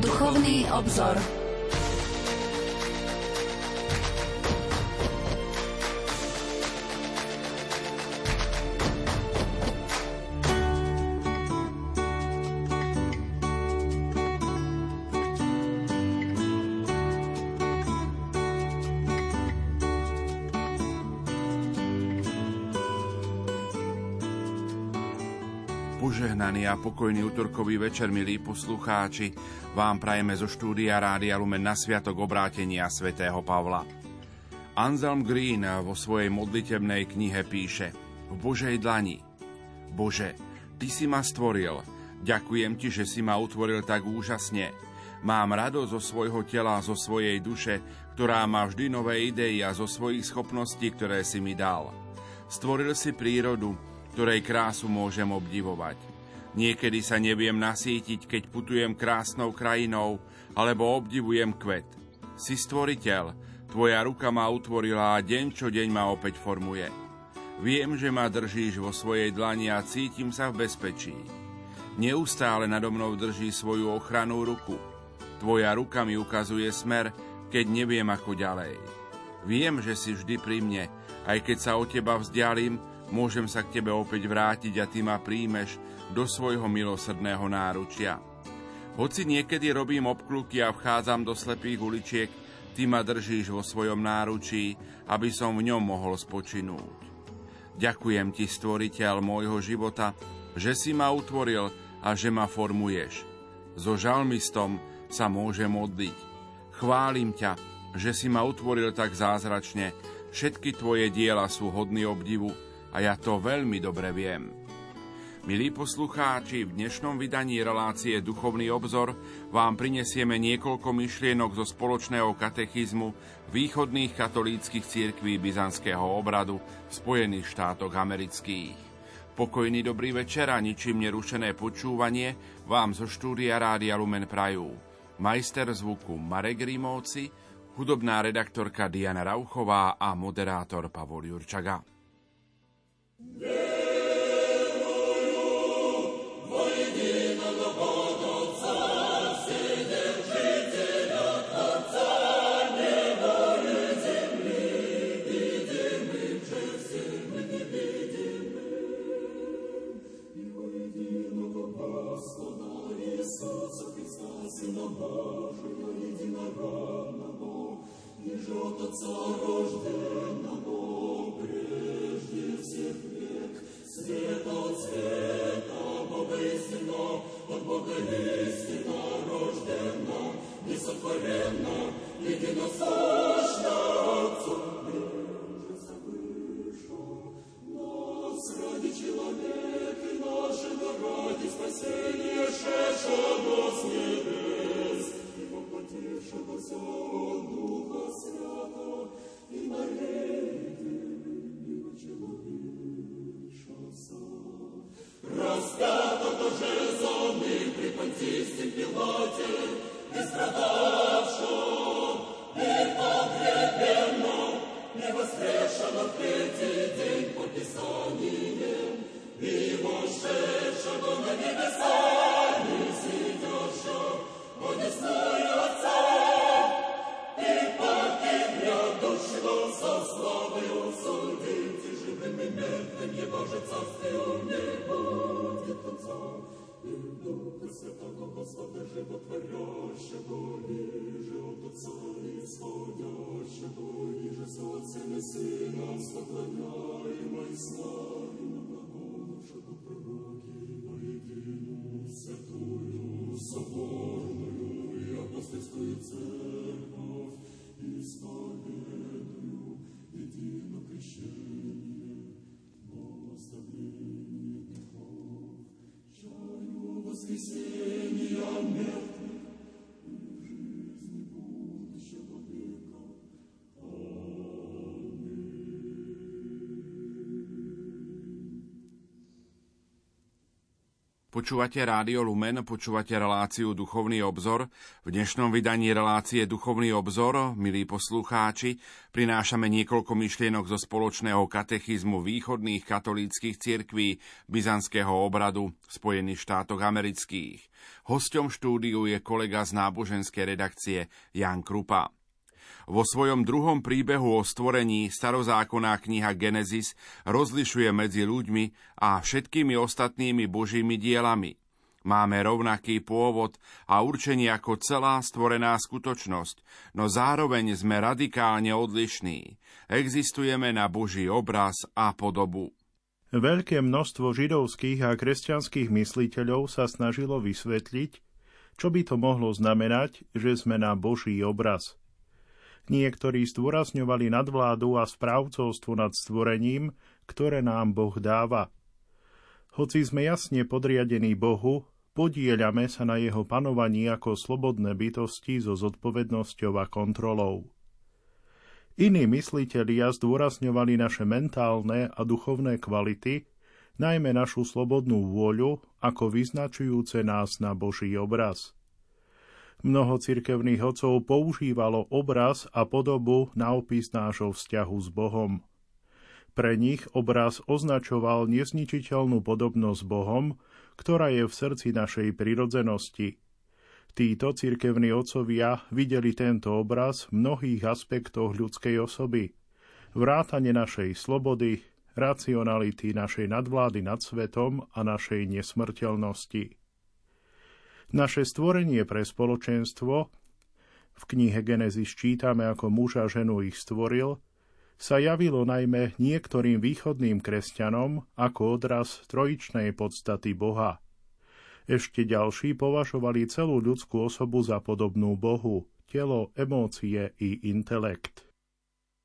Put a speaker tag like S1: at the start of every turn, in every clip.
S1: Duchovný obzor.
S2: A pokojný útorkový večer, milí poslucháči, vám prajeme zo štúdia Rádia Lumen na sviatok obrátenia svätého Pavla. Anselm Green vo svojej modlitebnej knihe píše V Božej dlani Bože, Ty si ma stvoril, ďakujem Ti, že si ma utvoril tak úžasne. Mám radosť zo svojho tela, zo svojej duše, ktorá má vždy nové idei a zo svojich schopností, ktoré si mi dal. Stvoril si prírodu, ktorej krásu môžem obdivovať. Niekedy sa neviem nasítiť, keď putujem krásnou krajinou, alebo obdivujem kvet. Si stvoriteľ, tvoja ruka ma utvorila a deň čo deň ma opäť formuje. Viem, že ma držíš vo svojej dlani a cítim sa v bezpečí. Neustále nado mnou drží svoju ochrannú ruku. Tvoja ruka mi ukazuje smer, keď neviem ako ďalej. Viem, že si vždy pri mne, aj keď sa od teba vzdialím, môžem sa k Tebe opäť vrátiť a Ty ma príjmeš do svojho milosrdného náručia. Hoci niekedy robím obkluky a vchádzam do slepých uličiek, Ty ma držíš vo svojom náručí, aby som v ňom mohol spočinúť. Ďakujem Ti, stvoriteľ môjho života, že si ma utvoril a že ma formuješ. So žalmistom sa môžem modliť. Chválim ťa, že si ma utvoril tak zázračne, všetky tvoje diela sú hodný obdivu a ja to veľmi dobre viem. Milí poslucháči, v dnešnom vydaní relácie Duchovný obzor vám prinesieme niekoľko myšlienok zo spoločného katechizmu východných katolíckých cirkví byzantského obradu v Spojených štátoch amerických. Pokojný dobrý večer a ničím nerušené počúvanie vám zo štúdia Rádia Lumen Prajú. Majster zvuku Marek Rímovci, hudobná redaktorka Diana Rauchová a moderátor Pavol Jurčaga. Yeah. Počúvate Rádio Lumen, počúvate reláciu Duchovný obzor. V dnešnom vydaní relácie Duchovný obzor, milí poslucháči, prinášame niekoľko myšlienok zo spoločného katechizmu východných katolíckých cirkví Byzantského obradu v Spojených štátoch amerických. Hosťom štúdiu je kolega z náboženskej redakcie Jan Krupa. Vo svojom druhom príbehu o stvorení starozákonná kniha Genesis rozlišuje medzi ľuďmi a všetkými ostatnými božími dielami. Máme rovnaký pôvod a určenie ako celá stvorená skutočnosť, no zároveň sme radikálne odlišní. Existujeme na Boží obraz a podobu.
S3: Veľké množstvo židovských a kresťanských mysliteľov sa snažilo vysvetliť, čo by to mohlo znamenať, že sme na Boží obraz – Niektorí zdôrazňovali nadvládu a správcovstvo nad stvorením, ktoré nám Boh dáva. Hoci sme jasne podriadení Bohu, podieľame sa na jeho panovaní ako slobodné bytosti so zodpovednosťou a kontrolou. Iní myslitelia zdôrazňovali naše mentálne a duchovné kvality, najmä našu slobodnú vôľu, ako vyznačujúce nás na Boží obraz – Mnoho cirkevných otcov používalo obraz a podobu na opis nášho vzťahu s Bohom. Pre nich obraz označoval nezničiteľnú podobnosť s Bohom, ktorá je v srdci našej prirodzenosti. Títo cirkevní otcovia videli tento obraz v mnohých aspektoch ľudskej osoby. Vrátane našej slobody, racionality našej nadvlády nad svetom a našej nesmrteľnosti. Naše stvorenie pre spoločenstvo, v knihe Genesis čítame, ako muža ženu ich stvoril, sa javilo najmä niektorým východným kresťanom ako odraz trojičnej podstaty Boha. Ešte ďalší považovali celú ľudskú osobu za podobnú Bohu, telo, emócie i intelekt.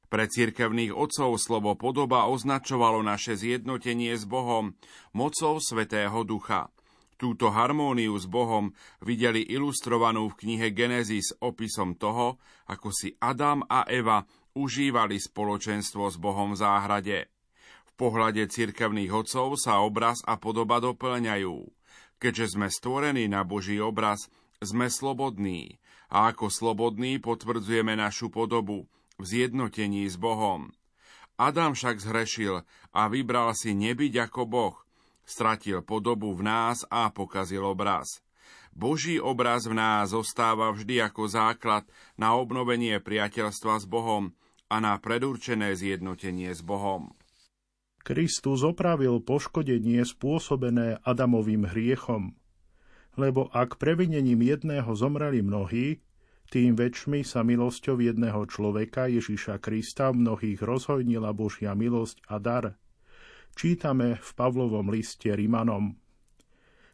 S2: Pre cirkevných otcov slovo podoba označovalo naše zjednotenie s Bohom, mocou Svetého Ducha. Túto harmóniu s Bohom videli ilustrovanú v knihe Genesis opisom toho, ako si Adam a Eva užívali spoločenstvo s Bohom v záhrade. V pohľade cirkevných otcov sa obraz a podoba doplňajú. Keďže sme stvorení na Boží obraz, sme slobodní a ako slobodní potvrdzujeme našu podobu v zjednotení s Bohom. Adam však zhrešil a vybral si nebyť ako Boh, stratil podobu v nás a pokazil obraz. Boží obraz v nás zostáva vždy ako základ na obnovenie priateľstva s Bohom a na predurčené zjednotenie s Bohom.
S3: Kristus opravil poškodenie spôsobené Adamovým hriechom, lebo ak previnením jedného zomreli mnohí, tým väčšmi sa milosťou jedného človeka Ježiša Krista mnohých rozhojnila Božia milosť a dar – čítame v Pavlovom liste Rimanom.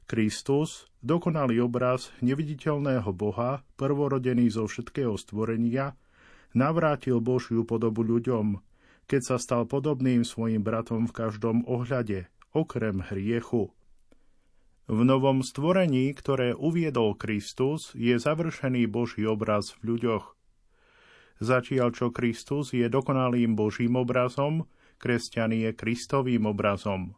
S3: Kristus, dokonalý obraz neviditeľného Boha, prvorodený zo všetkého stvorenia, navrátil Božiu podobu ľuďom, keď sa stal podobným svojim bratom v každom ohľade, okrem hriechu. V novom stvorení, ktoré uviedol Kristus, je završený Boží obraz v ľuďoch. Zatiaľ čo Kristus je dokonalým Božím obrazom, kresťan je Kristovým obrazom.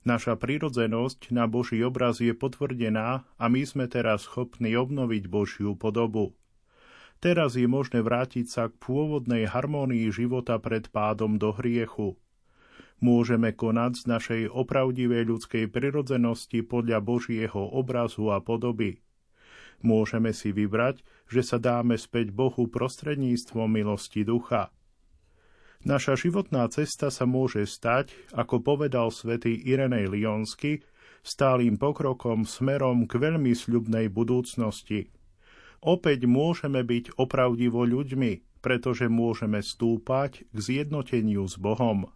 S3: Naša prírodzenosť na Boží obraz je potvrdená a my sme teraz schopní obnoviť Božiu podobu. Teraz je možné vrátiť sa k pôvodnej harmónii života pred pádom do hriechu. Môžeme konať z našej opravdivej ľudskej prirodzenosti podľa Božieho obrazu a podoby. Môžeme si vybrať, že sa dáme späť Bohu prostredníctvom milosti ducha – Naša životná cesta sa môže stať, ako povedal svätý Irenej Lionsky, stálým pokrokom smerom k veľmi sľubnej budúcnosti. Opäť môžeme byť opravdivo ľuďmi, pretože môžeme stúpať k zjednoteniu s Bohom.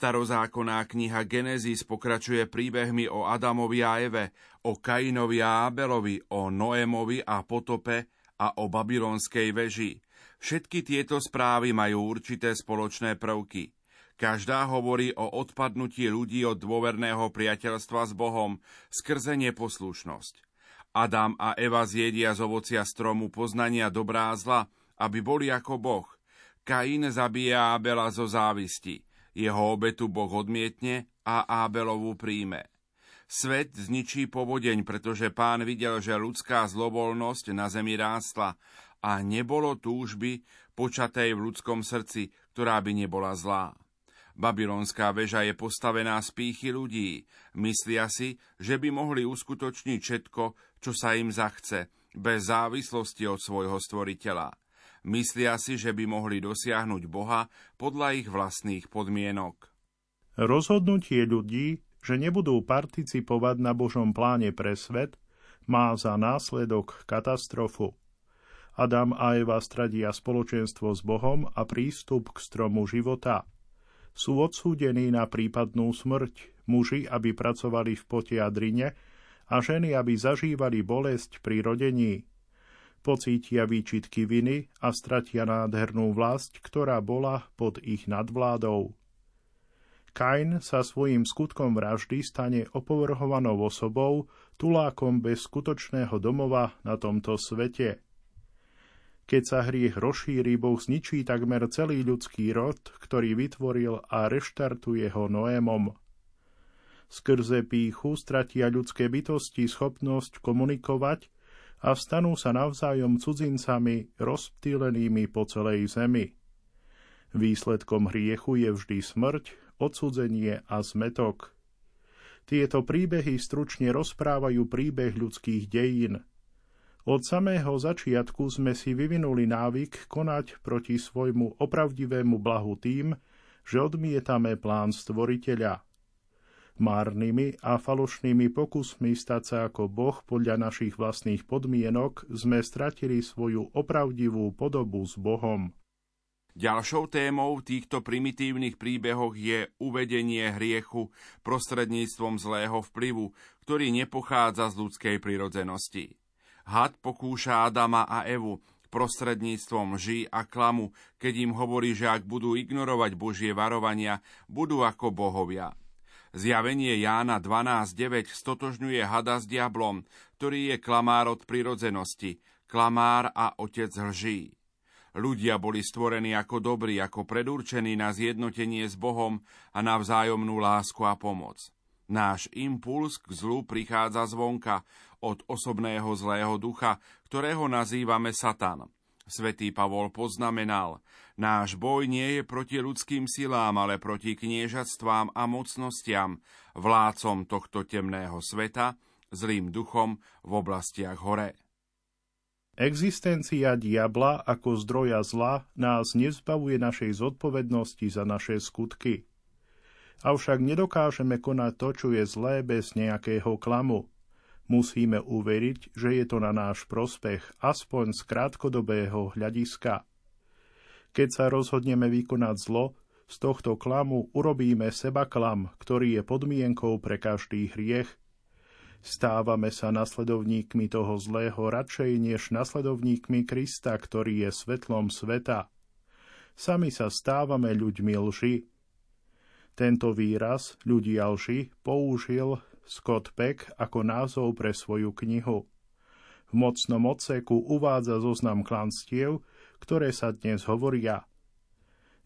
S2: Starozákonná kniha Genesis pokračuje príbehmi o Adamovi a Eve, o Kainovi a Abelovi, o Noémovi a potope a o babylonskej veži. Všetky tieto správy majú určité spoločné prvky. Každá hovorí o odpadnutí ľudí od dôverného priateľstva s Bohom skrze neposlušnosť. Adam a Eva zjedia z ovocia stromu poznania dobrá zla, aby boli ako Boh. Kain zabíja Abela zo závisti. Jeho obetu Boh odmietne a Ábelovu príjme. Svet zničí povodeň, pretože pán videl, že ľudská zlovolnosť na zemi rástla a nebolo túžby počatej v ľudskom srdci, ktorá by nebola zlá. Babylonská väža je postavená z pýchy ľudí. Myslia si, že by mohli uskutočniť všetko, čo sa im zachce, bez závislosti od svojho stvoriteľa. Myslia si, že by mohli dosiahnuť Boha podľa ich vlastných podmienok.
S3: Rozhodnutie ľudí, že nebudú participovať na Božom pláne pre svet, má za následok katastrofu. Adam a Eva stradia spoločenstvo s Bohom a prístup k stromu života. Sú odsúdení na prípadnú smrť, muži, aby pracovali v pote a drine, a ženy, aby zažívali bolesť pri rodení pocítia výčitky viny a stratia nádhernú vlast, ktorá bola pod ich nadvládou. Kain sa svojím skutkom vraždy stane opovrhovanou osobou, tulákom bez skutočného domova na tomto svete. Keď sa hriech rozšíri, Boh zničí takmer celý ľudský rod, ktorý vytvoril a reštartuje ho Noémom. Skrze píchu stratia ľudské bytosti schopnosť komunikovať a stanú sa navzájom cudzincami rozptýlenými po celej zemi. Výsledkom hriechu je vždy smrť, odsudzenie a zmetok. Tieto príbehy stručne rozprávajú príbeh ľudských dejín. Od samého začiatku sme si vyvinuli návyk konať proti svojmu opravdivému blahu tým, že odmietame plán stvoriteľa – Márnymi a falošnými pokusmi stať sa ako Boh podľa našich vlastných podmienok sme stratili svoju opravdivú podobu s Bohom.
S2: Ďalšou témou v týchto primitívnych príbehoch je uvedenie hriechu prostredníctvom zlého vplyvu, ktorý nepochádza z ľudskej prirodzenosti. Had pokúša Adama a Evu prostredníctvom lží a klamu, keď im hovorí, že ak budú ignorovať Božie varovania, budú ako bohovia. Zjavenie Jána 12.9 stotožňuje hada s diablom, ktorý je klamár od prirodzenosti, klamár a otec lží. Ľudia boli stvorení ako dobrí, ako predurčení na zjednotenie s Bohom a na vzájomnú lásku a pomoc. Náš impuls k zlu prichádza zvonka, od osobného zlého ducha, ktorého nazývame Satan. Svetý Pavol poznamenal, Náš boj nie je proti ľudským silám, ale proti kniežatstvám a mocnostiam, vládcom tohto temného sveta, zlým duchom v oblastiach hore.
S3: Existencia diabla ako zdroja zla nás nezbavuje našej zodpovednosti za naše skutky. Avšak nedokážeme konať to, čo je zlé bez nejakého klamu. Musíme uveriť, že je to na náš prospech, aspoň z krátkodobého hľadiska – keď sa rozhodneme vykonať zlo, z tohto klamu urobíme seba klam, ktorý je podmienkou pre každý hriech. Stávame sa nasledovníkmi toho zlého radšej než nasledovníkmi Krista, ktorý je svetlom sveta. Sami sa stávame ľuďmi lži. Tento výraz ľudia lži použil Scott Peck ako názov pre svoju knihu. V mocnom odseku uvádza zoznam klanstiev, ktoré sa dnes hovoria.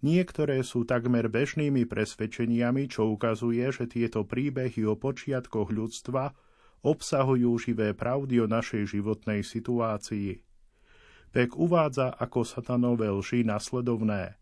S3: Niektoré sú takmer bežnými presvedčeniami, čo ukazuje, že tieto príbehy o počiatkoch ľudstva obsahujú živé pravdy o našej životnej situácii. Pek uvádza ako satanové lži nasledovné.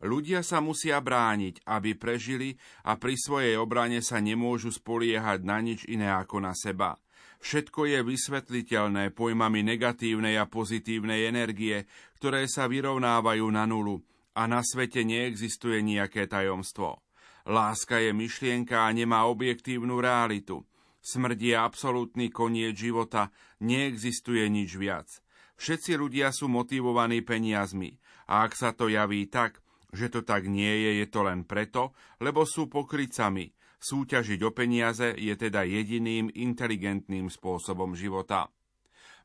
S2: Ľudia sa musia brániť, aby prežili a pri svojej obrane sa nemôžu spoliehať na nič iné ako na seba – Všetko je vysvetliteľné pojmami negatívnej a pozitívnej energie, ktoré sa vyrovnávajú na nulu a na svete neexistuje nejaké tajomstvo. Láska je myšlienka a nemá objektívnu realitu. Smrť je absolútny koniec života, neexistuje nič viac. Všetci ľudia sú motivovaní peniazmi a ak sa to javí tak, Že to tak nie je, je to len preto, lebo sú pokrycami. Súťažiť o peniaze je teda jediným inteligentným spôsobom života.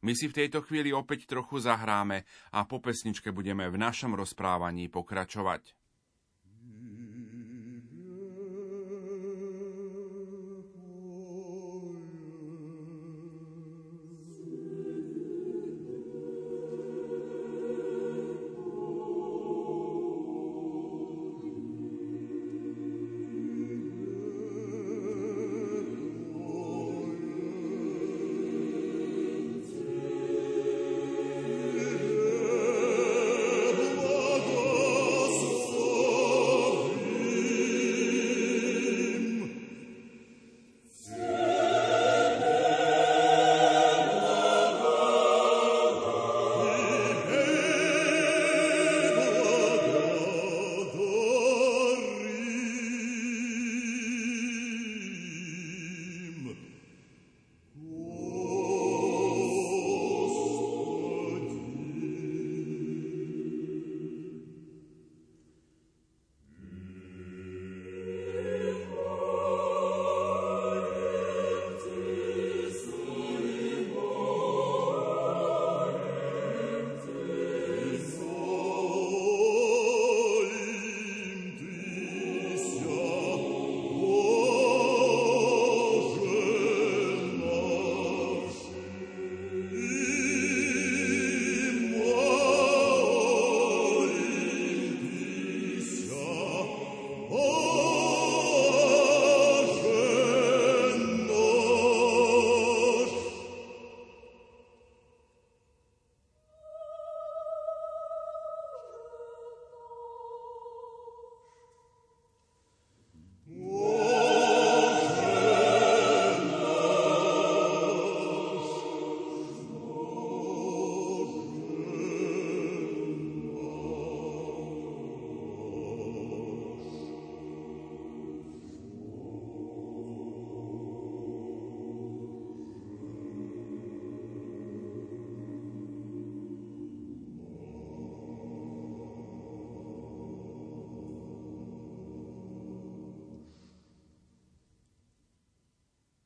S2: My si v tejto chvíli opäť trochu zahráme a po pesničke budeme v našom rozprávaní pokračovať.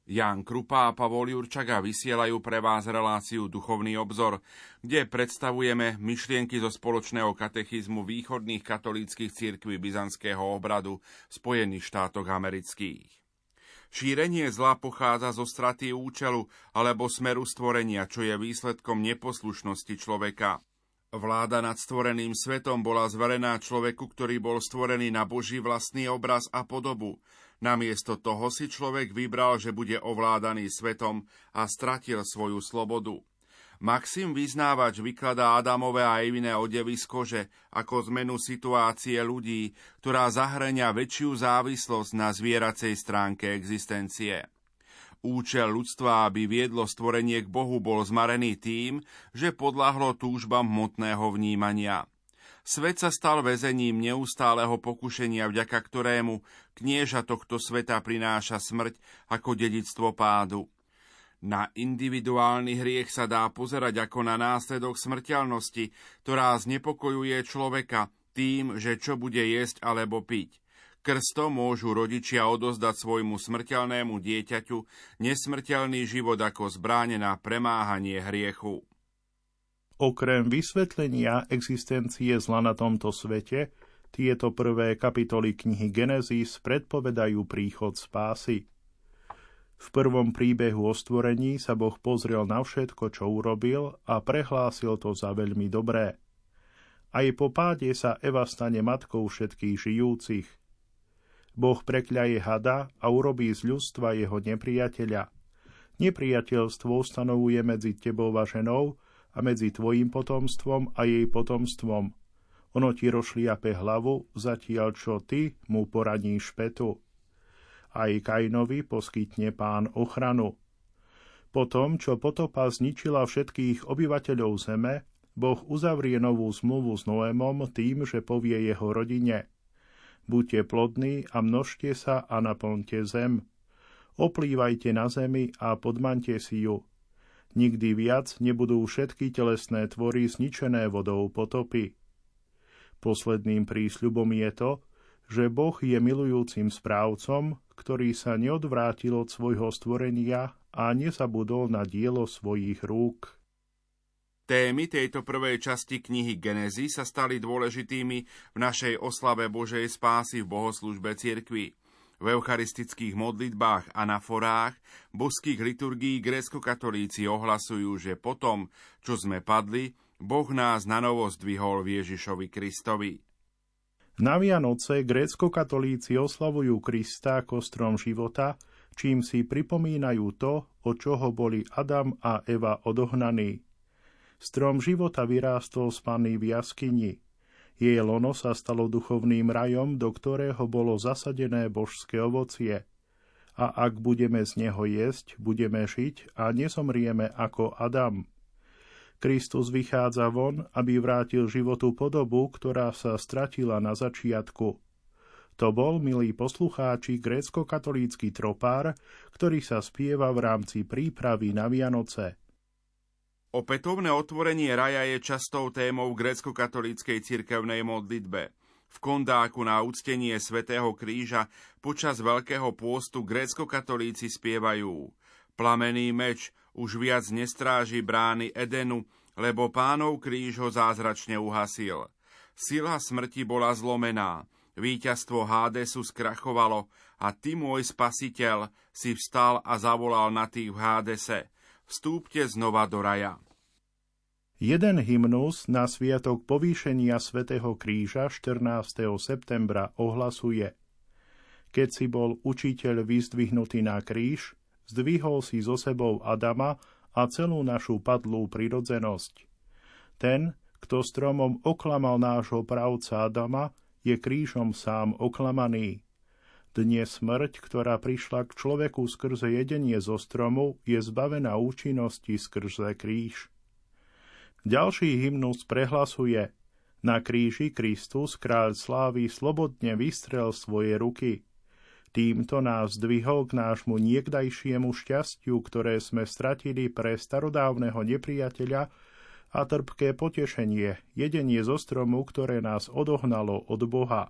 S2: Jan Krupa a Pavol Jurčaga vysielajú pre vás reláciu Duchovný obzor, kde predstavujeme myšlienky zo spoločného katechizmu východných katolíckých cirkví byzantského obradu v Spojených štátoch amerických. Šírenie zla pochádza zo straty účelu alebo smeru stvorenia, čo je výsledkom neposlušnosti človeka. Vláda nad stvoreným svetom bola zverená človeku, ktorý bol stvorený na Boží vlastný obraz a podobu, Namiesto toho si človek vybral, že bude ovládaný svetom a stratil svoju slobodu. Maxim vyznávač vykladá Adamové a Evine odevy z kože ako zmenu situácie ľudí, ktorá zahrania väčšiu závislosť na zvieracej stránke existencie. Účel ľudstva, aby viedlo stvorenie k Bohu, bol zmarený tým, že podľahlo túžbam hmotného vnímania. Svet sa stal väzením neustáleho pokušenia, vďaka ktorému knieža tohto sveta prináša smrť ako dedictvo pádu. Na individuálny hriech sa dá pozerať ako na následok smrteľnosti, ktorá znepokojuje človeka tým, že čo bude jesť alebo piť. Krsto môžu rodičia odozdať svojmu smrteľnému dieťaťu nesmrteľný život ako zbráne na premáhanie hriechu.
S3: Okrem vysvetlenia existencie zla na tomto svete, tieto prvé kapitoly knihy Genesis predpovedajú príchod spásy. V prvom príbehu o stvorení sa Boh pozrel na všetko, čo urobil a prehlásil to za veľmi dobré. Aj po páde sa Eva stane matkou všetkých žijúcich. Boh prekľaje hada a urobí z ľudstva jeho nepriateľa. Nepriateľstvo ustanovuje medzi tebou a ženou, a medzi tvojim potomstvom a jej potomstvom. Ono ti rošliape hlavu, zatiaľ čo ty mu poradíš petu. Aj Kainovi poskytne pán ochranu. Potom, čo potopa zničila všetkých obyvateľov zeme, Boh uzavrie novú zmluvu s Noémom tým, že povie jeho rodine Buďte plodní a množte sa a naplňte zem. Oplývajte na zemi a podmante si ju. Nikdy viac nebudú všetky telesné tvory zničené vodou potopy. Posledným prísľubom je to, že Boh je milujúcim správcom, ktorý sa neodvrátil od svojho stvorenia a nezabudol na dielo svojich rúk.
S2: Témy tejto prvej časti knihy Genezy sa stali dôležitými v našej oslave Božej spásy v bohoslužbe cirkvi. V eucharistických modlitbách a na forách boských liturgií grécko-katolíci ohlasujú, že potom, čo sme padli, Boh nás na novo zdvihol v Ježišovi Kristovi.
S3: Na Vianoce grécko-katolíci oslavujú Krista ako strom života, čím si pripomínajú to, od čoho boli Adam a Eva odohnaní. Strom života vyrástol z Panny v jaskyni. Jej lono sa stalo duchovným rajom, do ktorého bolo zasadené božské ovocie. A ak budeme z neho jesť, budeme žiť a nezomrieme ako Adam. Kristus vychádza von, aby vrátil životu podobu, ktorá sa stratila na začiatku. To bol, milí poslucháči, grécko-katolícky tropár, ktorý sa spieva v rámci prípravy na Vianoce.
S2: Opätovné otvorenie raja je častou témou grécko-katolíckej cirkevnej modlitbe. V kondáku na úctenie svätého kríža počas Veľkého pôstu grécko-katolíci spievajú Plamený meč už viac nestráži brány Edenu, lebo pánov kríž ho zázračne uhasil. Sila smrti bola zlomená, víťazstvo Hádesu skrachovalo a ty, môj spasiteľ, si vstal a zavolal na tých v Hádese – vstúpte znova do raja.
S3: Jeden hymnus na sviatok povýšenia svätého Kríža 14. septembra ohlasuje Keď si bol učiteľ vyzdvihnutý na kríž, zdvihol si zo sebou Adama a celú našu padlú prirodzenosť. Ten, kto stromom oklamal nášho pravca Adama, je krížom sám oklamaný. Dnes smrť, ktorá prišla k človeku skrze jedenie zo stromu, je zbavená účinnosti skrze kríž. Ďalší hymnus prehlasuje Na kríži Kristus, kráľ slávy, slobodne vystrel svoje ruky. Týmto nás zdvihol k nášmu niekdajšiemu šťastiu, ktoré sme stratili pre starodávneho nepriateľa a trpké potešenie, jedenie zo stromu, ktoré nás odohnalo od Boha.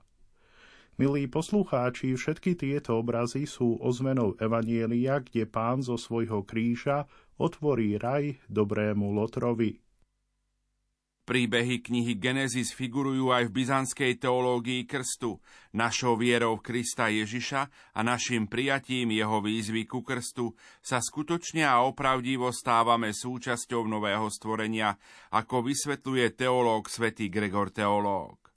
S3: Milí poslucháči, všetky tieto obrazy sú ozmenou Evanielia, kde pán zo svojho kríža otvorí raj dobrému Lotrovi.
S2: Príbehy knihy Genesis figurujú aj v byzantskej teológii krstu. Našou vierou v Krista Ježiša a našim prijatím jeho výzvy ku krstu sa skutočne a opravdivo stávame súčasťou nového stvorenia, ako vysvetľuje teológ svätý Gregor Teológ.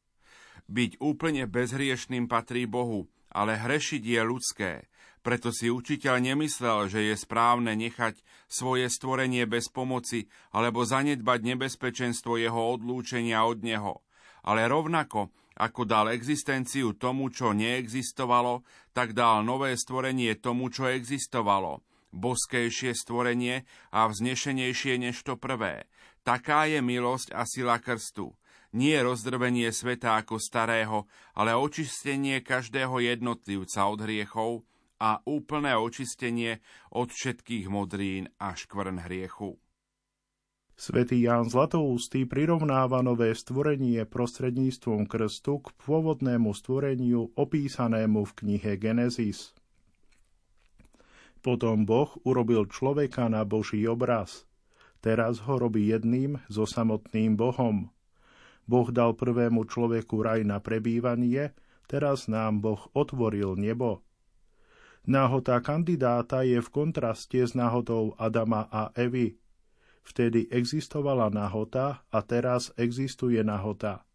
S2: Byť úplne bezhriešným patrí Bohu, ale hrešiť je ľudské. Preto si učiteľ nemyslel, že je správne nechať svoje stvorenie bez pomoci alebo zanedbať nebezpečenstvo jeho odlúčenia od neho. Ale rovnako, ako dal existenciu tomu, čo neexistovalo, tak dal nové stvorenie tomu, čo existovalo. Boskejšie stvorenie a vznešenejšie než to prvé. Taká je milosť a sila krstu nie rozdrvenie sveta ako starého, ale očistenie každého jednotlivca od hriechov a úplné očistenie od všetkých modrín a škvrn hriechu.
S3: Svetý Ján Zlatoústy prirovnáva nové stvorenie prostredníctvom krstu k pôvodnému stvoreniu opísanému v knihe Genesis. Potom Boh urobil človeka na Boží obraz. Teraz ho robí jedným so samotným Bohom. Boh dal prvému človeku raj na prebývanie, teraz nám Boh otvoril nebo. Náhota kandidáta je v kontraste s náhotou Adama a Evy. Vtedy existovala nahota a teraz existuje nahota.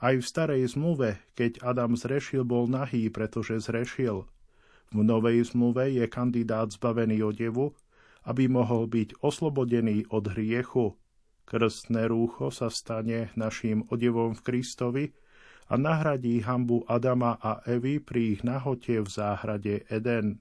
S3: Aj v starej zmluve, keď Adam zrešil, bol nahý, pretože zrešil. V novej zmluve je kandidát zbavený odevu, aby mohol byť oslobodený od hriechu. Krstné rúcho sa stane naším odevom v Kristovi a nahradí hambu Adama a Evy pri ich nahote v záhrade Eden.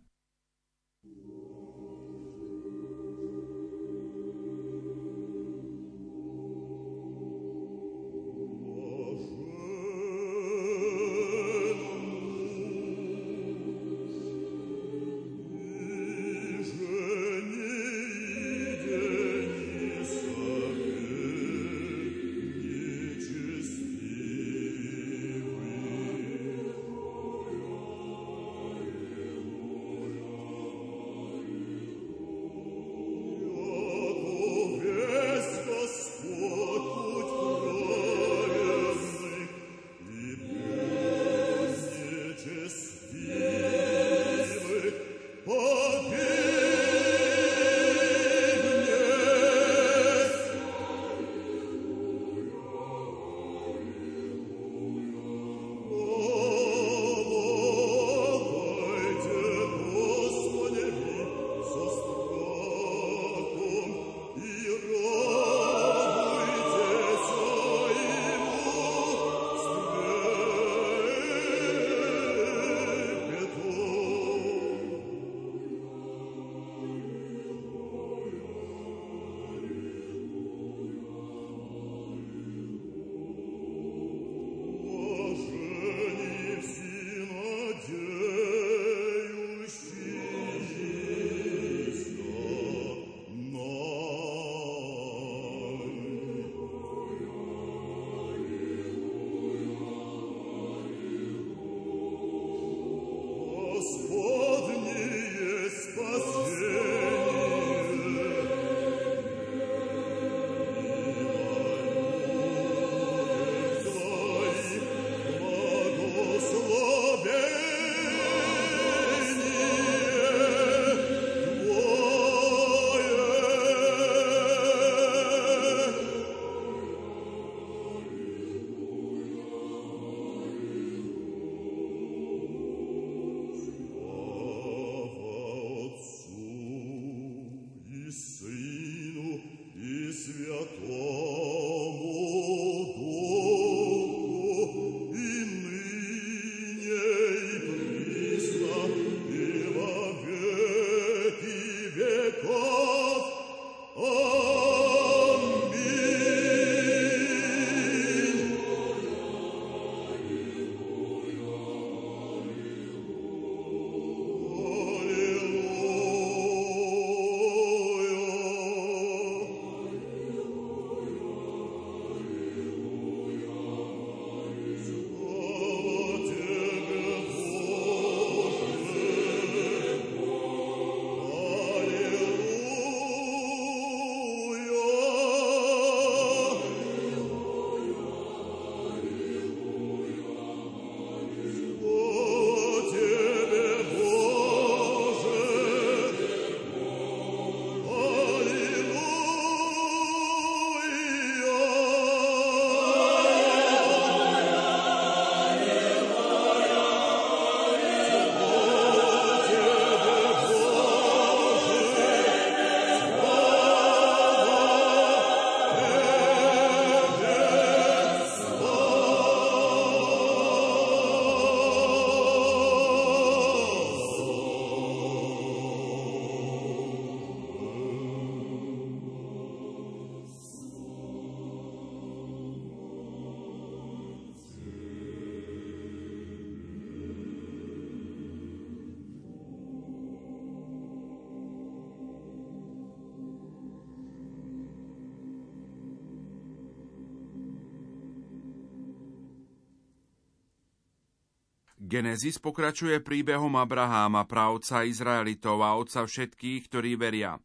S2: Genesis pokračuje príbehom Abraháma, právca Izraelitov a otca všetkých, ktorí veria.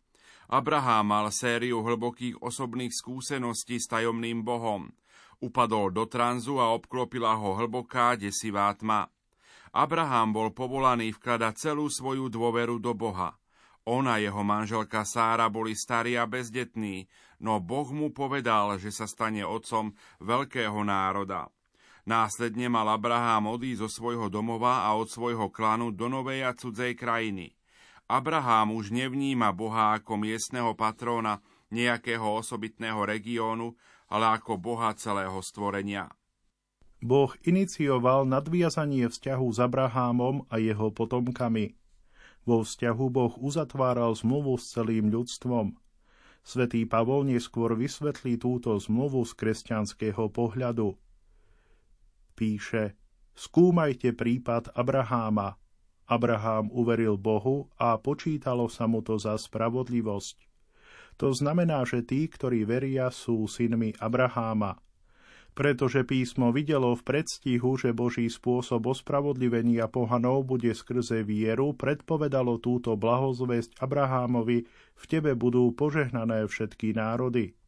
S2: Abrahám mal sériu hlbokých osobných skúseností s tajomným Bohom. Upadol do tranzu a obklopila ho hlboká desivá tma. Abraham bol povolaný vkladať celú svoju dôveru do Boha. Ona, jeho manželka Sára boli starí a bezdetní, no Boh mu povedal, že sa stane otcom veľkého národa. Následne mal Abraham odísť zo svojho domova a od svojho klanu do novej a cudzej krajiny. Abraham už nevníma Boha ako miestneho patróna nejakého osobitného regiónu, ale ako Boha celého stvorenia.
S3: Boh inicioval nadviazanie vzťahu s Abrahámom a jeho potomkami. Vo vzťahu Boh uzatváral zmluvu s celým ľudstvom. Svetý Pavol neskôr vysvetlí túto zmluvu z kresťanského pohľadu – píše Skúmajte prípad Abraháma. Abrahám uveril Bohu a počítalo sa mu to za spravodlivosť. To znamená, že tí, ktorí veria, sú synmi Abraháma. Pretože písmo videlo v predstihu, že Boží spôsob ospravodlivenia pohanov bude skrze vieru, predpovedalo túto blahozvesť Abrahámovi, v tebe budú požehnané všetky národy.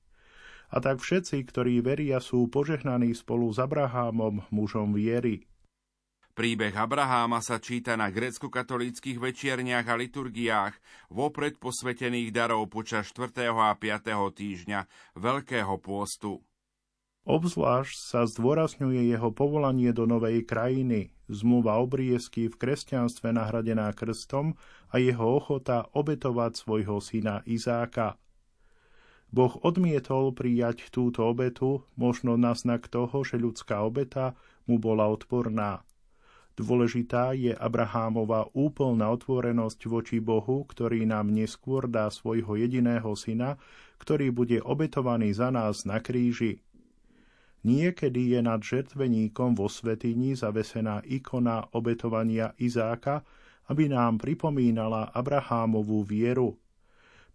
S3: A tak všetci, ktorí veria, sú požehnaní spolu s Abrahámom, mužom viery.
S2: Príbeh Abraháma sa číta na grécko-katolíckých večierniach a liturgiách vopred posvetených darov počas 4. a 5. týždňa Veľkého pôstu.
S3: Obzvlášť sa zdôrazňuje jeho povolanie do novej krajiny, zmluva obriezky v kresťanstve nahradená krstom a jeho ochota obetovať svojho syna Izáka. Boh odmietol prijať túto obetu, možno na znak toho, že ľudská obeta mu bola odporná. Dôležitá je Abrahámova úplná otvorenosť voči Bohu, ktorý nám neskôr dá svojho jediného syna, ktorý bude obetovaný za nás na kríži. Niekedy je nad žertveníkom vo svetini zavesená ikona obetovania Izáka, aby nám pripomínala Abrahámovú vieru –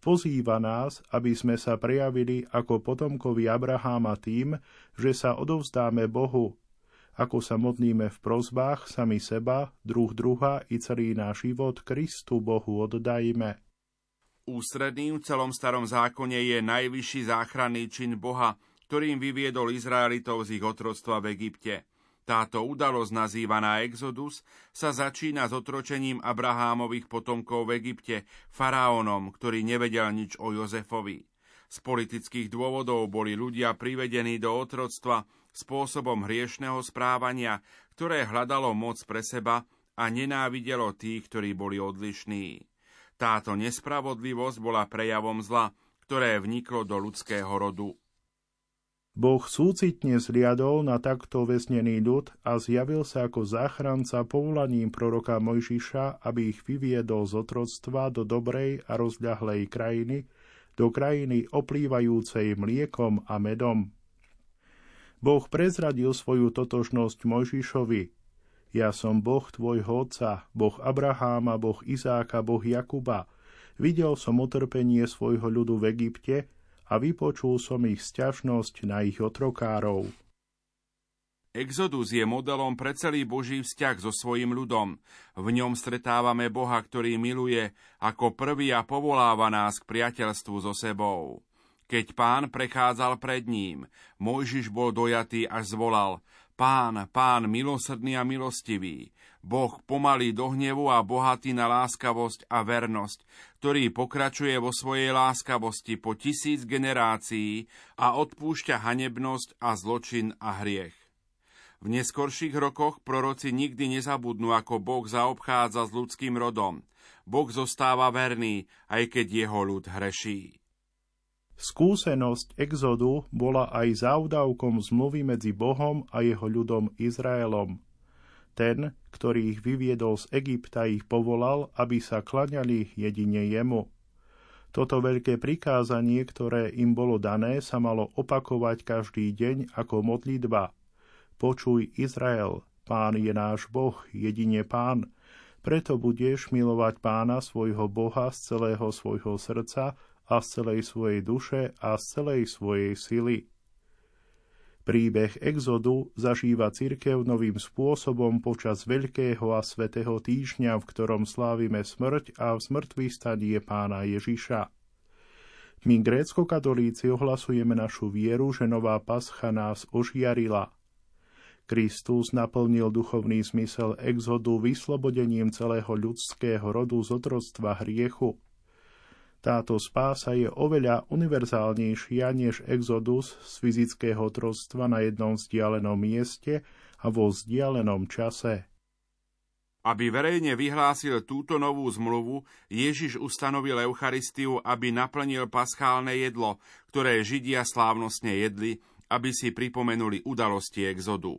S3: Pozýva nás, aby sme sa prejavili ako potomkovi Abraháma tým, že sa odovzdáme Bohu, ako sa modlíme v prozbách sami seba, druh druha i celý náš život Kristu Bohu oddajme.
S2: Ústredným v celom starom zákone je najvyšší záchranný čin Boha, ktorým vyviedol Izraelitov z ich otroctva v Egypte – táto udalosť, nazývaná Exodus, sa začína s otročením Abrahámových potomkov v Egypte faraónom, ktorý nevedel nič o Jozefovi. Z politických dôvodov boli ľudia privedení do otroctva spôsobom hriešného správania, ktoré hľadalo moc pre seba a nenávidelo tých, ktorí boli odlišní. Táto nespravodlivosť bola prejavom zla, ktoré vniklo do ľudského rodu.
S3: Boh súcitne zliadol na takto vesnený ľud a zjavil sa ako záchranca povolaním proroka Mojžiša, aby ich vyviedol z otroctva do dobrej a rozľahlej krajiny, do krajiny oplývajúcej mliekom a medom. Boh prezradil svoju totožnosť Mojžišovi. Ja som Boh tvojho otca, Boh Abraháma, Boh Izáka, Boh Jakuba. Videl som utrpenie svojho ľudu v Egypte a vypočul som ich sťažnosť na ich otrokárov.
S2: Exodus je modelom pre celý Boží vzťah so svojim ľudom. V ňom stretávame Boha, ktorý miluje ako prvý a povoláva nás k priateľstvu so sebou. Keď pán prechádzal pred ním, Mojžiš bol dojatý až zvolal Pán, pán milosrdný a milostivý, Boh pomalý do hnevu a bohatý na láskavosť a vernosť, ktorý pokračuje vo svojej láskavosti po tisíc generácií a odpúšťa hanebnosť a zločin a hriech. V neskorších rokoch proroci nikdy nezabudnú, ako Boh zaobchádza s ľudským rodom. Boh zostáva verný, aj keď jeho ľud hreší.
S3: Skúsenosť exodu bola aj závdavkom zmluvy medzi Bohom a jeho ľudom Izraelom. Ten, ktorý ich vyviedol z Egypta, ich povolal, aby sa klaňali jedine jemu. Toto veľké prikázanie, ktoré im bolo dané, sa malo opakovať každý deň ako modlitba. Počuj Izrael, pán je náš Boh, jedine pán. Preto budeš milovať pána svojho Boha z celého svojho srdca a z celej svojej duše a z celej svojej sily. Príbeh exodu zažíva cirkev novým spôsobom počas Veľkého a Svetého týždňa, v ktorom slávime smrť a v smrtvý stadie pána Ježiša. My, grécko-katolíci, ohlasujeme našu vieru, že nová pascha nás ožiarila. Kristus naplnil duchovný zmysel exodu vyslobodením celého ľudského rodu z otroctva hriechu – táto spása je oveľa univerzálnejšia než exodus z fyzického trostva na jednom vzdialenom mieste a vo vzdialenom čase.
S2: Aby verejne vyhlásil túto novú zmluvu, Ježiš ustanovil Eucharistiu, aby naplnil paschálne jedlo, ktoré Židia slávnostne jedli, aby si pripomenuli udalosti exodu.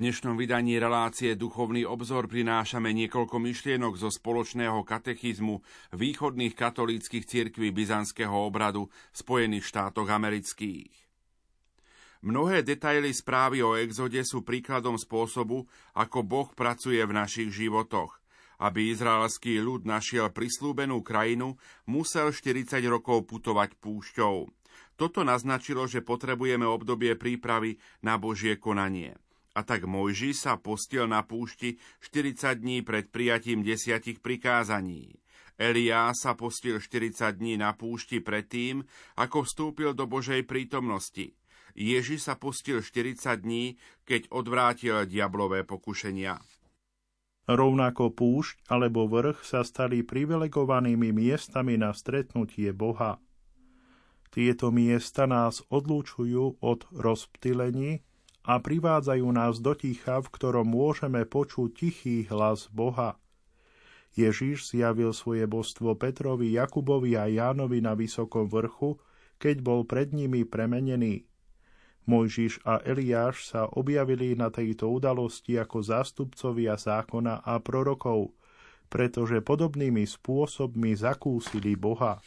S2: Dnešnom vydaní relácie Duchovný obzor prinášame niekoľko myšlienok zo spoločného katechizmu východných katolíckých cirkví byzantského obradu v Spojených štátoch amerických. Mnohé detaily správy o exode sú príkladom spôsobu, ako Boh pracuje v našich životoch. Aby izraelský ľud našiel prislúbenú krajinu, musel 40 rokov putovať púšťou. Toto naznačilo, že potrebujeme obdobie prípravy na Božie konanie – a tak Mojži sa postil na púšti 40 dní pred prijatím desiatich prikázaní. Eliá sa postil 40 dní na púšti predtým, ako vstúpil do Božej prítomnosti. Ježi sa postil 40 dní, keď odvrátil diablové pokušenia.
S3: Rovnako púšť alebo vrch sa stali privilegovanými miestami na stretnutie Boha. Tieto miesta nás odlúčujú od rozptylení a privádzajú nás do ticha, v ktorom môžeme počuť tichý hlas Boha. Ježiš zjavil svoje božstvo Petrovi, Jakubovi a Jánovi na vysokom vrchu, keď bol pred nimi premenený. Mojžiš a Eliáš sa objavili na tejto udalosti ako zástupcovia zákona a prorokov, pretože podobnými spôsobmi zakúsili Boha.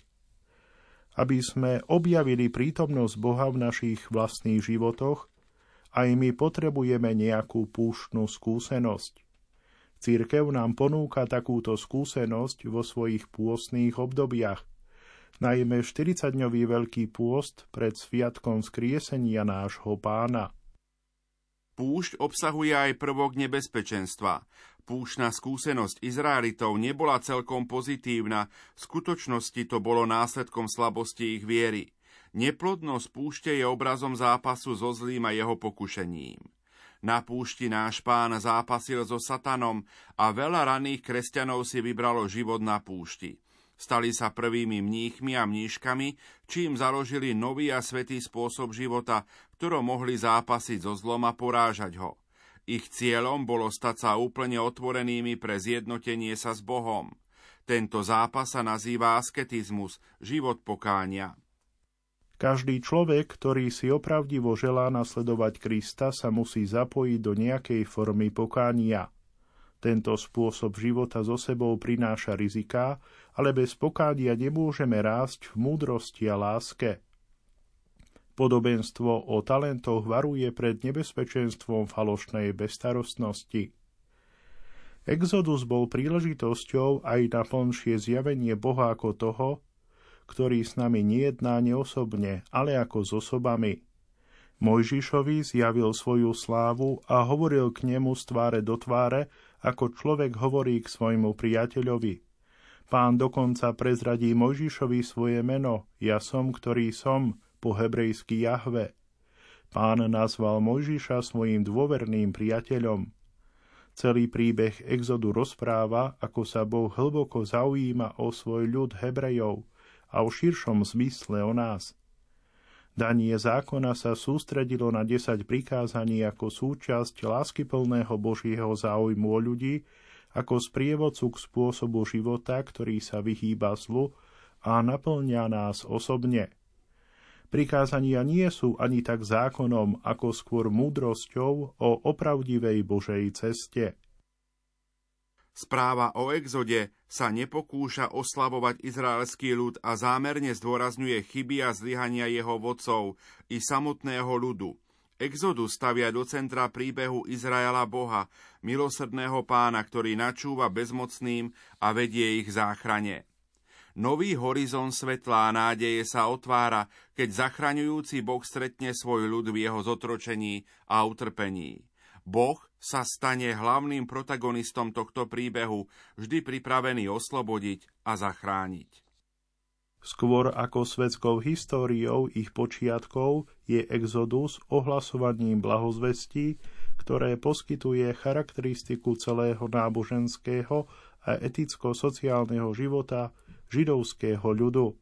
S3: Aby sme objavili prítomnosť Boha v našich vlastných životoch, aj my potrebujeme nejakú púštnu skúsenosť. Církev nám ponúka takúto skúsenosť vo svojich pôstnych obdobiach, najmä 40-dňový veľký pôst pred sviatkom skriesenia nášho pána.
S2: Púšť obsahuje aj prvok nebezpečenstva. Púšna skúsenosť Izraelitov nebola celkom pozitívna, v skutočnosti to bolo následkom slabosti ich viery. Neplodnosť púšte je obrazom zápasu so zlým a jeho pokušením. Na púšti náš pán zápasil so satanom a veľa raných kresťanov si vybralo život na púšti. Stali sa prvými mníchmi a mníškami, čím založili nový a svetý spôsob života, ktorom mohli zápasiť so zlom a porážať ho. Ich cieľom bolo stať sa úplne otvorenými pre zjednotenie sa s Bohom. Tento zápas sa nazýva asketizmus, život pokánia.
S3: Každý človek, ktorý si opravdivo želá nasledovať Krista, sa musí zapojiť do nejakej formy pokánia. Tento spôsob života so sebou prináša riziká, ale bez pokádia nemôžeme rásť v múdrosti a láske. Podobenstvo o talentoch varuje pred nebezpečenstvom falošnej bestarostnosti. Exodus bol príležitosťou aj na plnšie zjavenie Boha ako toho, ktorý s nami nejedná neosobne, ale ako s osobami. Mojžišovi zjavil svoju slávu a hovoril k nemu z tváre do tváre, ako človek hovorí k svojmu priateľovi. Pán dokonca prezradí Mojžišovi svoje meno, ja som, ktorý som, po hebrejsky Jahve. Pán nazval Mojžiša svojim dôverným priateľom. Celý príbeh Exodu rozpráva, ako sa Boh hlboko zaujíma o svoj ľud Hebrejov – a o širšom zmysle o nás. Danie zákona sa sústredilo na 10 prikázaní ako súčasť láskyplného Božieho záujmu o ľudí, ako sprievodcu k spôsobu života, ktorý sa vyhýba zlu a naplňa nás osobne. Prikázania nie sú ani tak zákonom, ako skôr múdrosťou o opravdivej Božej ceste.
S2: Správa o exode sa nepokúša oslavovať izraelský ľud a zámerne zdôrazňuje chyby a zlyhania jeho vodcov i samotného ľudu. Exodu stavia do centra príbehu Izraela Boha, milosrdného pána, ktorý načúva bezmocným a vedie ich záchrane. Nový horizont svetlá nádeje sa otvára, keď zachraňujúci Boh stretne svoj ľud v jeho zotročení a utrpení. Boh sa stane hlavným protagonistom tohto príbehu, vždy pripravený oslobodiť a zachrániť.
S3: Skôr ako svetskou históriou ich počiatkov je Exodus ohlasovaním blahozvestí, ktoré poskytuje charakteristiku celého náboženského a eticko-sociálneho života židovského ľudu.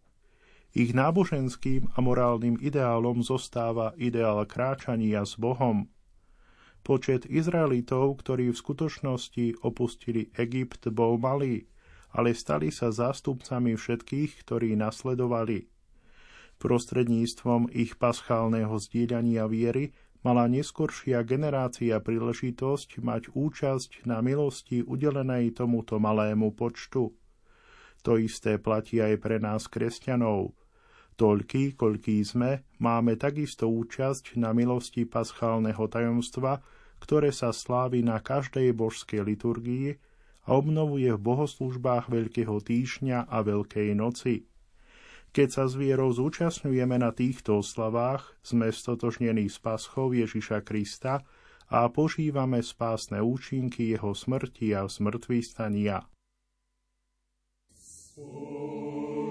S3: Ich náboženským a morálnym ideálom zostáva ideál kráčania s Bohom – Počet Izraelitov, ktorí v skutočnosti opustili Egypt, bol malý, ale stali sa zástupcami všetkých, ktorí nasledovali. Prostredníctvom ich paschálneho zdieľania viery
S4: mala neskoršia generácia príležitosť mať účasť na milosti udelenej tomuto malému počtu. To isté platí aj pre nás kresťanov. Toľký, koľký sme, máme takisto účasť na milosti paschálneho tajomstva, ktoré sa slávi na každej božskej liturgii a obnovuje v bohoslužbách Veľkého týždňa a Veľkej noci. Keď sa s vierou zúčastňujeme na týchto oslavách, sme stotožnení s paschou Ježiša Krista a požívame spásne účinky jeho smrti a smrtvý stania. Oh.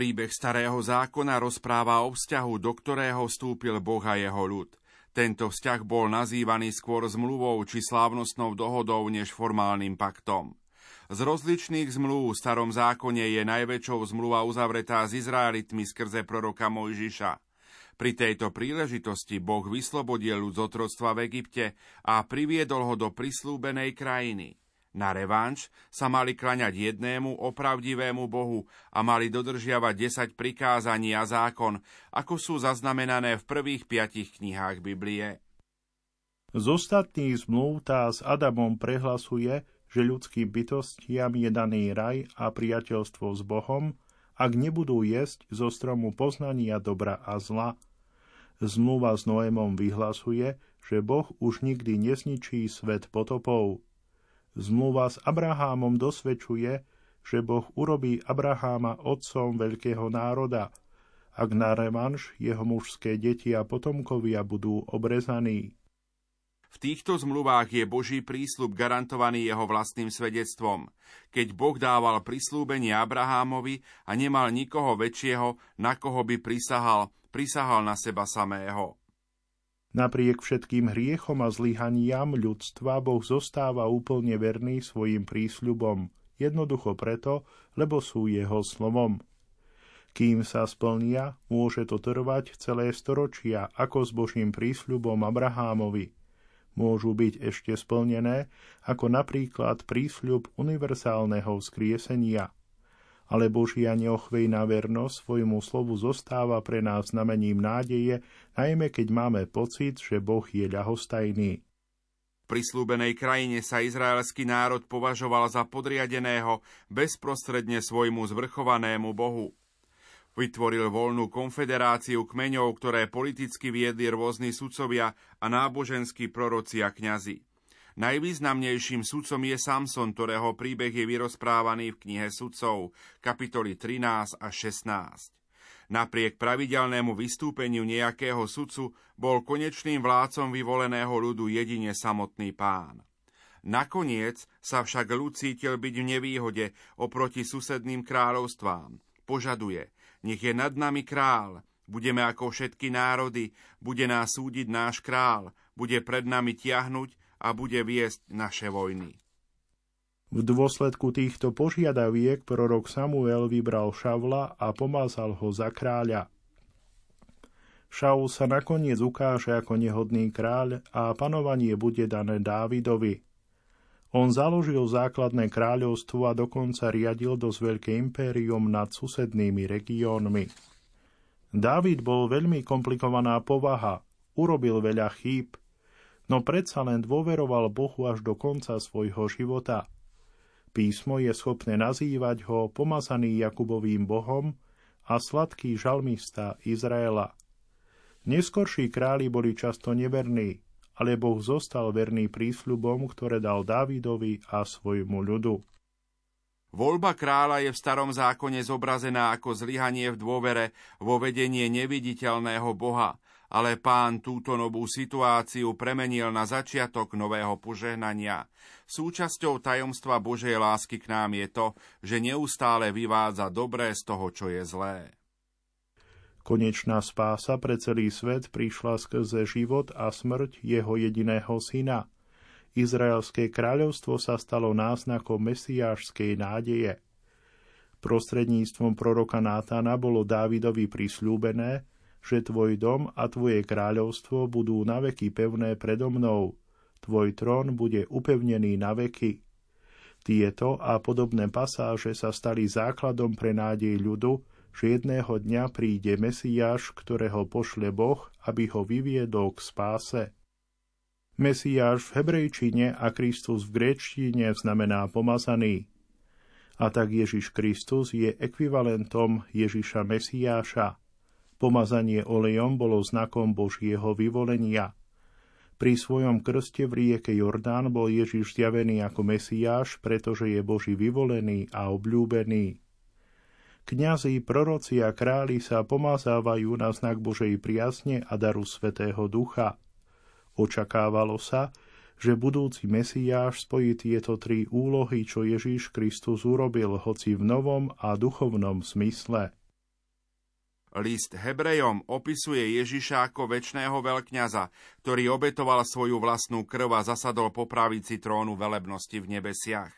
S2: Príbeh starého zákona rozpráva o vzťahu, do ktorého vstúpil Boh a jeho ľud. Tento vzťah bol nazývaný skôr zmluvou či slávnostnou dohodou než formálnym paktom. Z rozličných zmluv v starom zákone je najväčšou zmluva uzavretá s Izraelitmi skrze proroka Mojžiša. Pri tejto príležitosti Boh vyslobodil ľud z otroctva v Egypte a priviedol ho do prislúbenej krajiny. Na revanš sa mali klaňať jednému opravdivému Bohu a mali dodržiavať 10 prikázaní a zákon, ako sú zaznamenané v prvých piatich knihách Biblie.
S3: Z ostatných zmluv tá s Adamom prehlasuje, že ľudským bytostiam je daný raj a priateľstvo s Bohom, ak nebudú jesť zo stromu poznania dobra a zla. Zmluva s Noémom vyhlasuje, že Boh už nikdy nezničí svet potopov. Zmluva s Abrahámom dosvedčuje, že Boh urobí Abraháma otcom veľkého národa, ak na revanš jeho mužské deti a potomkovia budú obrezaní.
S2: V týchto zmluvách je Boží prísľub garantovaný jeho vlastným svedectvom. Keď Boh dával prislúbenie Abrahámovi a nemal nikoho väčšieho, na koho by prisahal, prisahal na seba samého.
S3: Napriek všetkým hriechom a zlyhaniam ľudstva Boh zostáva úplne verný svojim prísľubom, jednoducho preto, lebo sú jeho slovom. Kým sa splnia, môže to trvať celé storočia, ako s Božím prísľubom Abrahámovi. Môžu byť ešte splnené, ako napríklad prísľub univerzálneho vzkriesenia – ale Božia neochvejná vernosť svojmu slovu zostáva pre nás znamením nádeje, najmä keď máme pocit, že Boh je ľahostajný.
S2: V prislúbenej krajine sa izraelský národ považoval za podriadeného bezprostredne svojmu zvrchovanému Bohu. Vytvoril voľnú konfederáciu kmeňov, ktoré politicky viedli rôzni sudcovia a náboženskí proroci a kňazi. Najvýznamnejším sudcom je Samson, ktorého príbeh je vyrozprávaný v knihe sudcov, kapitoly 13 a 16. Napriek pravidelnému vystúpeniu nejakého sudcu bol konečným vládcom vyvoleného ľudu jedine samotný pán. Nakoniec sa však ľud cítil byť v nevýhode oproti susedným kráľovstvám. Požaduje, nech je nad nami král, budeme ako všetky národy, bude nás súdiť náš král, bude pred nami tiahnuť a bude viesť naše vojny.
S3: V dôsledku týchto požiadaviek prorok Samuel vybral Šavla a pomazal ho za kráľa. Šaul sa nakoniec ukáže ako nehodný kráľ a panovanie bude dané Dávidovi. On založil základné kráľovstvo a dokonca riadil dosť veľké impérium nad susednými regiónmi. Dávid bol veľmi komplikovaná povaha, urobil veľa chýb, no predsa len dôveroval Bohu až do konca svojho života. Písmo je schopné nazývať ho pomazaný Jakubovým Bohom a sladký žalmista Izraela. Neskorší králi boli často neverní, ale Boh zostal verný prísľubom, ktoré dal Dávidovi a svojmu ľudu.
S2: Voľba kráľa je v starom zákone zobrazená ako zlyhanie v dôvere vo vedenie neviditeľného Boha, ale pán túto novú situáciu premenil na začiatok nového požehnania. Súčasťou tajomstva Božej lásky k nám je to, že neustále vyvádza dobré z toho, čo je zlé.
S3: Konečná spása pre celý svet prišla skrze život a smrť jeho jediného syna. Izraelské kráľovstvo sa stalo náznakom mesiášskej nádeje. Prostredníctvom proroka Nátana bolo Dávidovi prisľúbené, že tvoj dom a tvoje kráľovstvo budú naveky pevné predo mnou, tvoj trón bude upevnený na veky. Tieto a podobné pasáže sa stali základom pre nádej ľudu, že jedného dňa príde Mesiáš, ktorého pošle Boh, aby ho vyviedol k spáse. Mesiáš v hebrejčine a Kristus v gréčtine znamená pomazaný. A tak Ježiš Kristus je ekvivalentom Ježiša Mesiáša. Pomazanie olejom bolo znakom Božieho vyvolenia. Pri svojom krste v rieke Jordán bol Ježiš zjavený ako Mesiáš, pretože je Boží vyvolený a obľúbený. Kňazi, proroci a králi sa pomazávajú na znak Božej priazne a daru Svetého Ducha. Očakávalo sa, že budúci Mesiáš spojí tieto tri úlohy, čo Ježíš Kristus urobil, hoci v novom a duchovnom smysle –
S2: List Hebrejom opisuje Ježiša ako väčšného veľkňaza, ktorý obetoval svoju vlastnú krv a zasadol po pravici trónu velebnosti v nebesiach.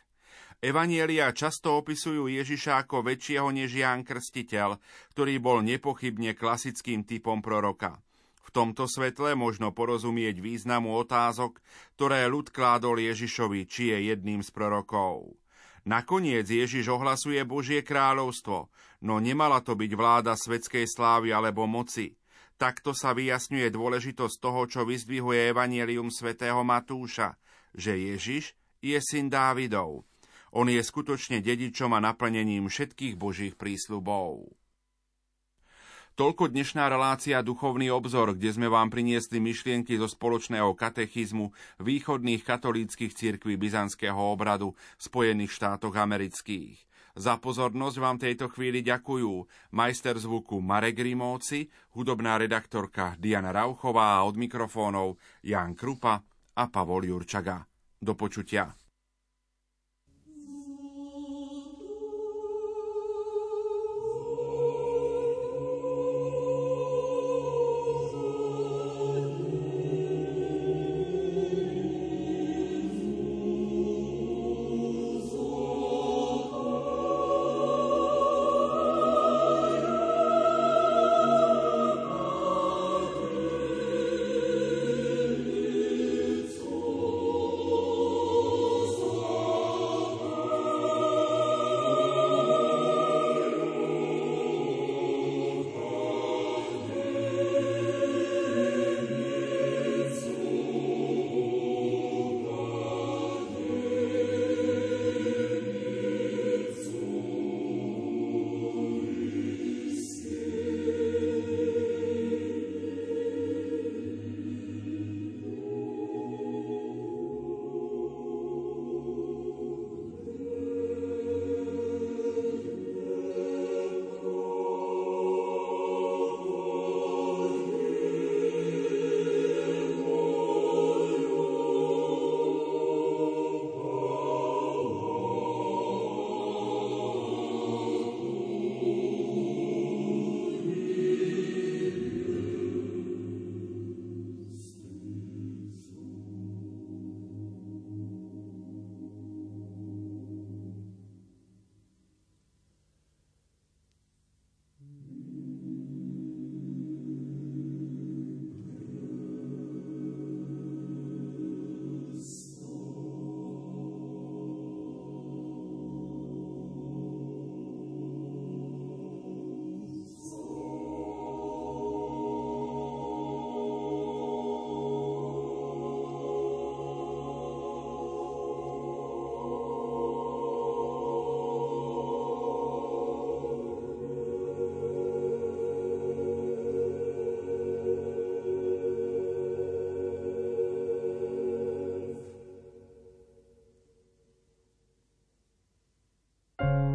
S2: Evanielia často opisujú Ježiša ako väčšieho než Ján Krstiteľ, ktorý bol nepochybne klasickým typom proroka. V tomto svetle možno porozumieť významu otázok, ktoré ľud kládol Ježišovi, či je jedným z prorokov. Nakoniec Ježiš ohlasuje Božie kráľovstvo, no nemala to byť vláda svetskej slávy alebo moci. Takto sa vyjasňuje dôležitosť toho, čo vyzdvihuje Evangelium svätého Matúša, že Ježiš je syn Dávidov. On je skutočne dedičom a naplnením všetkých Božích prísľubov. Toľko dnešná relácia Duchovný obzor, kde sme vám priniesli myšlienky zo spoločného katechizmu východných katolíckých cirkví byzantského obradu v Spojených štátoch amerických. Za pozornosť vám tejto chvíli ďakujú majster zvuku Marek Rimóci, hudobná redaktorka Diana Rauchová a od mikrofónov Jan Krupa a Pavol Jurčaga. Do počutia.